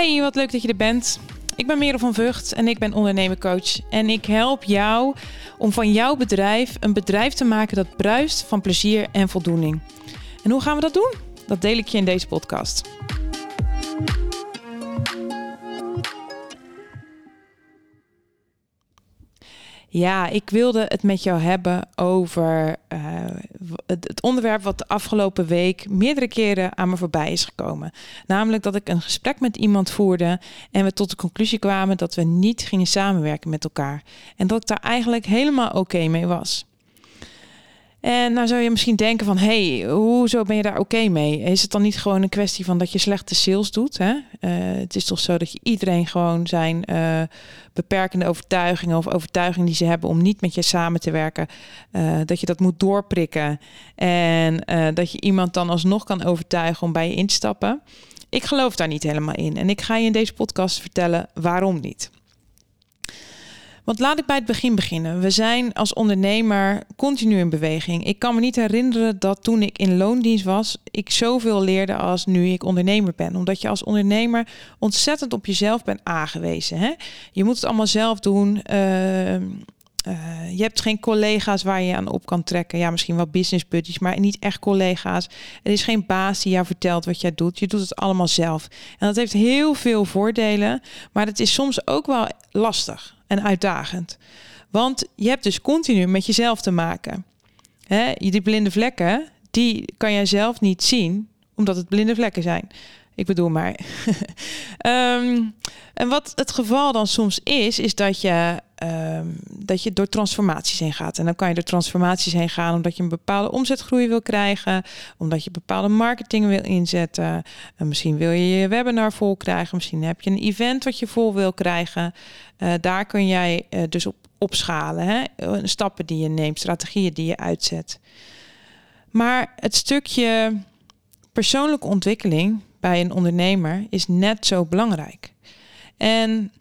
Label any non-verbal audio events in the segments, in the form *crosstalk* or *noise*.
Hey, wat leuk dat je er bent. Ik ben Merel van Vught en ik ben ondernemercoach. En ik help jou om van jouw bedrijf een bedrijf te maken dat bruist van plezier en voldoening. En hoe gaan we dat doen? Dat deel ik je in deze podcast. Ja, ik wilde het met jou hebben over uh, het, onderwerp wat de afgelopen week meerdere keren aan me voorbij is gekomen. Namelijk dat ik een gesprek met iemand voerde en we tot de conclusie kwamen dat we niet gingen samenwerken met elkaar. En dat ik daar eigenlijk helemaal oké mee was. En nou zou je misschien denken van, hey, hoezo ben je daar oké mee? Is het dan niet gewoon een kwestie van dat je slechte sales doet? Hè? Uh, het is toch zo dat je iedereen gewoon zijn uh, beperkende overtuigingen of overtuigingen die ze hebben om niet met je samen te werken, uh, dat je dat moet doorprikken en dat je iemand dan alsnog kan overtuigen om bij je in te stappen. Ik geloof daar niet helemaal in en ik ga je in deze podcast vertellen waarom niet. Want laat ik bij het begin beginnen. We zijn als ondernemer continu in beweging. Ik kan me niet herinneren dat toen ik in loondienst was, ik zoveel leerde als nu ik ondernemer ben. Omdat je als ondernemer ontzettend op jezelf bent aangewezen. Hè? Je moet het allemaal zelf doen. Uh, uh, je hebt geen collega's waar je aan op kan trekken. Ja, misschien wel business buddies, maar niet echt collega's. Er is geen baas die jou vertelt wat jij doet. Je doet het allemaal zelf. En dat heeft heel veel voordelen, maar het is soms ook wel lastig en uitdagend. Want je hebt dus continu met jezelf te maken. Hè? Die blinde vlekken, die kan jij zelf niet zien, omdat het blinde vlekken zijn. Ik bedoel maar. um, *laughs* en wat het geval dan soms is, is dat je, um, dat je door transformaties heen gaat. En dan kan je door transformaties heen gaan omdat je een bepaalde omzetgroei wil krijgen, omdat je bepaalde marketing wil inzetten. En misschien wil je je webinar vol krijgen, misschien heb je een event wat je vol wil krijgen. Uh, daar kun jij uh, dus op opschalen. Hè? Stappen die je neemt, strategieën die je uitzet. Maar het stukje persoonlijke ontwikkeling bij een ondernemer is net zo belangrijk. En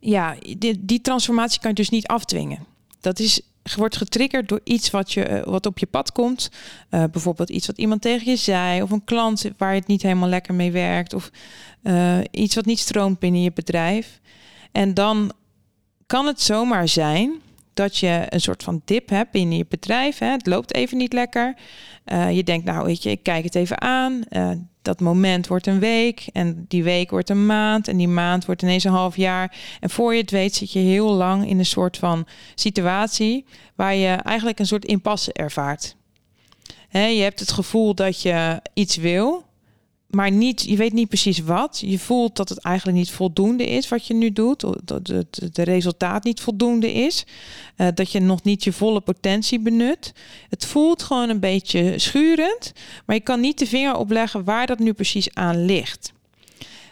ja, die, die transformatie kan je dus niet afdwingen. Dat is wordt getriggerd door iets wat, je, eh, wat op je pad komt. Uh, bijvoorbeeld iets wat iemand tegen je zei, of een klant waar je het niet helemaal lekker mee werkt, of uh, iets wat niet stroomt binnen je bedrijf. En dan kan het zomaar zijn dat je een soort van dip hebt binnen je bedrijf. Hè. Het loopt even niet lekker. Uh, je denkt, nou weet je, ik kijk het even aan. Uh, dat moment wordt een week en die week wordt een maand en die maand wordt ineens een half jaar. En voor je het weet zit je heel lang in een soort van situatie waar je eigenlijk een soort impasse ervaart. Je hebt het gevoel dat je iets wil, maar niet, je weet niet precies wat. Je voelt dat het eigenlijk niet voldoende is wat je nu doet. Dat het resultaat niet voldoende is. Uh, dat je nog niet je volle potentie benut. Het voelt gewoon een beetje schurend. Maar je kan niet de vinger opleggen waar dat nu precies aan ligt.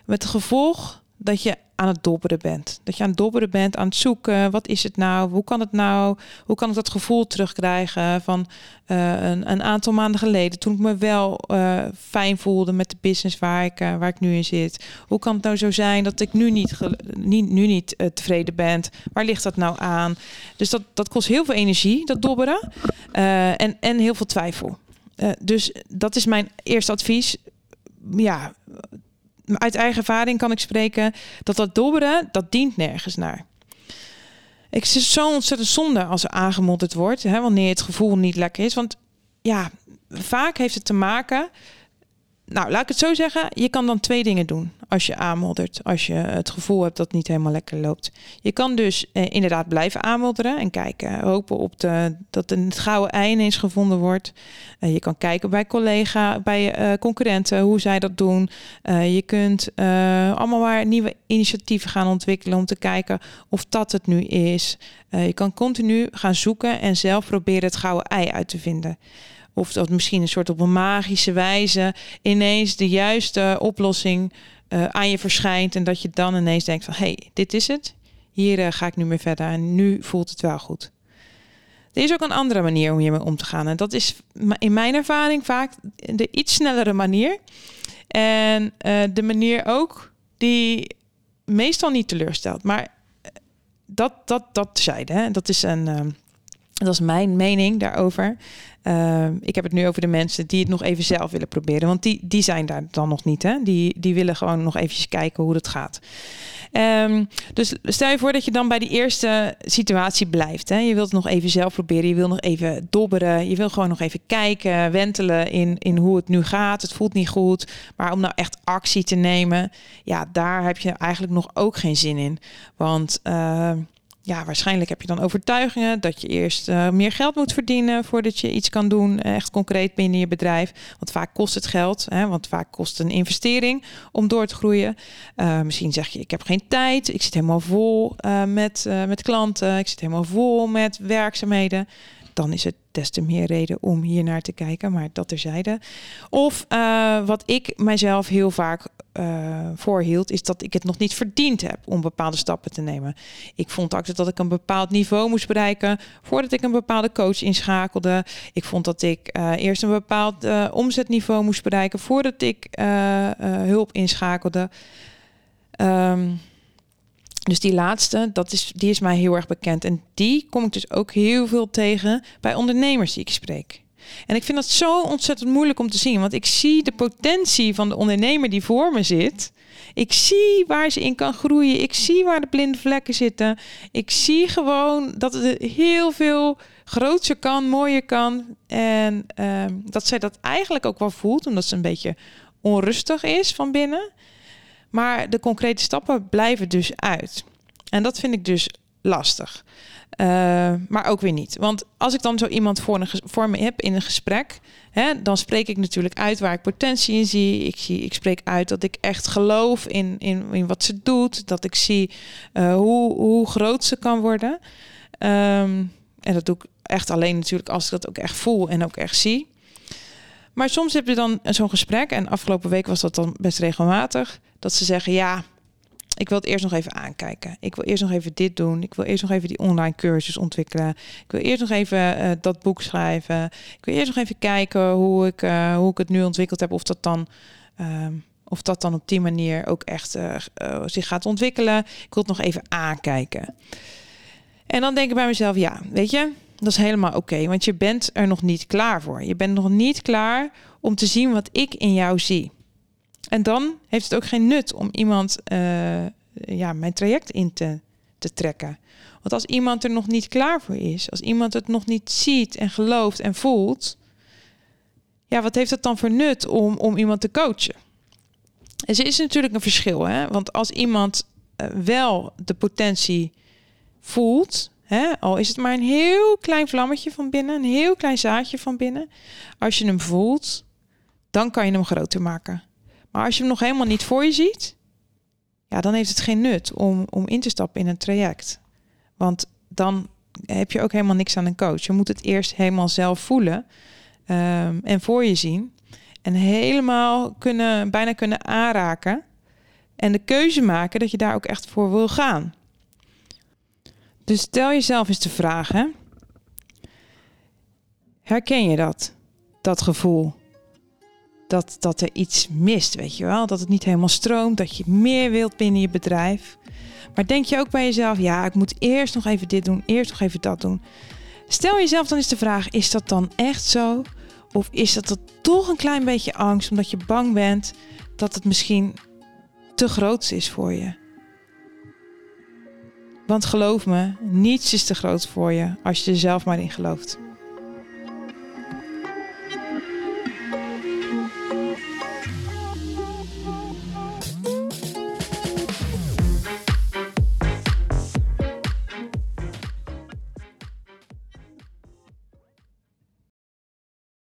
Met gevolg dat je aan het dobberen bent. Dat je aan het dobberen bent, aan het zoeken. Wat is het nou? Hoe kan het nou? Hoe kan ik dat gevoel terugkrijgen van uh, een, een, aantal maanden geleden, toen ik me wel uh, fijn voelde met de business waar ik, uh, waar ik nu in zit? Hoe kan het nou zo zijn dat ik nu niet, niet, nu niet tevreden ben? Waar ligt dat nou aan? Dus dat, dat kost heel veel energie, dat dobberen. en, en heel veel twijfel. dus dat is mijn eerste advies. Ja, uit eigen ervaring kan ik spreken dat dat dobberen, dat dient nergens naar. Ik is zo ontzettend zonde als er aangemodderd wordt, hè, wanneer het gevoel niet lekker is. Want ja, vaak heeft het te maken nou, laat ik het zo zeggen. Je kan dan twee dingen doen als je aanmoddert. Als je het gevoel hebt dat het niet helemaal lekker loopt. Je kan dus eh, inderdaad blijven aanmodderen en kijken. Hopen op de, dat het gouden ei ineens gevonden wordt. Uh, je kan kijken bij collega, bij uh, concurrenten, hoe zij dat doen. Uh, je kunt allemaal maar nieuwe initiatieven gaan ontwikkelen om te kijken of dat het nu is. je kan continu gaan zoeken en zelf proberen het gouden ei uit te vinden. Of dat misschien een soort op een magische wijze ineens de juiste oplossing uh, aan je verschijnt. En dat je dan ineens denkt van hé, hey, dit is het. Hier uh, ga ik nu mee verder. En nu voelt het wel goed. Er is ook een andere manier om hiermee om te gaan. En dat is in mijn ervaring vaak de iets snellere manier. En uh, de manier ook die meestal niet teleurstelt. Maar dat, dat, dat zeiden. Hè? Dat is een dat is mijn mening daarover. Ehm, ik heb het nu over de mensen die het nog even zelf willen proberen. Want die, die zijn daar dan nog niet. Hè? Die, die willen gewoon nog eventjes kijken hoe het gaat. Um, dus stel je voor dat je dan bij die eerste situatie blijft. Hè? Je wilt het nog even zelf proberen. Je wil nog even dobberen. Je wil gewoon nog even kijken, wentelen in, in hoe het nu gaat. Het voelt niet goed. Maar om nou echt actie te nemen, ja, daar heb je eigenlijk nog ook geen zin in. Want uh, ja, waarschijnlijk heb je dan overtuigingen dat je eerst uh, meer geld moet verdienen voordat je iets kan doen, echt concreet binnen je bedrijf. Want vaak kost het geld, hè, want vaak kost een investering om door te groeien. Uh, misschien zeg je, ik heb geen tijd, ik zit helemaal vol met, met klanten, ik zit helemaal vol met werkzaamheden dan is het des te meer reden om hier naar te kijken, maar dat terzijde. Of uh, wat ik mijzelf heel vaak uh, voorhield, is dat ik het nog niet verdiend heb om bepaalde stappen te nemen. Ik vond altijd dat ik een bepaald niveau moest bereiken voordat ik een bepaalde coach inschakelde. Ik vond dat ik uh, eerst een bepaald omzetniveau moest bereiken voordat ik hulp inschakelde. Um, dus die laatste, dat is, die is mij heel erg bekend. En die kom ik dus ook heel veel tegen bij ondernemers die ik spreek. En ik vind dat zo ontzettend moeilijk om te zien. Want ik zie de potentie van de ondernemer die voor me zit. Ik zie waar ze in kan groeien. Ik zie waar de blinde vlekken zitten. Ik zie gewoon dat het heel veel groter kan, mooier kan. En uh, dat zij dat eigenlijk ook wel voelt, omdat ze een beetje onrustig is van binnen. Maar de concrete stappen blijven dus uit. En dat vind ik dus lastig. Uh, maar ook weer niet. Want als ik dan zo iemand voor, me heb in een gesprek, hè, dan spreek ik natuurlijk uit waar ik potentie in zie. Ik, zie, ik spreek uit dat ik echt geloof in, in, in wat ze doet. Dat ik zie uh, hoe, hoe groot ze kan worden. Um, en dat doe ik echt alleen natuurlijk als ik dat ook echt voel en ook echt zie. Maar soms heb je dan zo'n gesprek, en afgelopen week was dat dan best regelmatig, dat ze zeggen: Ja, ik wil het eerst nog even aankijken. Ik wil eerst nog even dit doen. Ik wil eerst nog even die online cursus ontwikkelen. Ik wil eerst nog even uh, dat boek schrijven. Ik wil eerst nog even kijken hoe ik, uh, hoe ik het nu ontwikkeld heb. Of dat dan. Uh, of dat dan op die manier ook echt uh, zich gaat ontwikkelen. Ik wil het nog even aankijken. En dan denk ik bij mezelf: ja, weet je, dat is helemaal oké, want je bent er nog niet klaar voor. Je bent nog niet klaar om te zien wat ik in jou zie. En dan heeft het ook geen nut om iemand uh, ja, mijn traject in te, te trekken. Want als iemand er nog niet klaar voor is, als iemand het nog niet ziet en gelooft en voelt, ja, wat heeft het dan voor nut om, om iemand te coachen? En er is natuurlijk een verschil, hè? want als iemand uh, wel de potentie voelt, Al is het maar een heel klein vlammetje van binnen, een heel klein zaadje van binnen. Als je hem voelt, dan kan je hem groter maken. Maar als je hem nog helemaal niet voor je ziet, ja, dan heeft het geen nut om, om in te stappen in een traject. Want dan heb je ook helemaal niks aan een coach. Je moet het eerst helemaal zelf voelen um, en voor je zien. En helemaal kunnen, bijna kunnen aanraken. En de keuze maken dat je daar ook echt voor wil gaan. Dus stel jezelf eens de vraag, hè? Herken je dat? Dat gevoel? Dat, dat er iets mist, weet je wel? Dat het niet helemaal stroomt, dat je meer wilt binnen je bedrijf. Maar denk je ook bij jezelf, ja, ik moet eerst nog even dit doen, eerst nog even dat doen. Stel jezelf dan eens de vraag, is dat dan echt zo? Of is dat toch een klein beetje angst, omdat je bang bent dat het misschien te groot is voor je? Want geloof me, niets is te groot voor je als je er zelf maar in gelooft.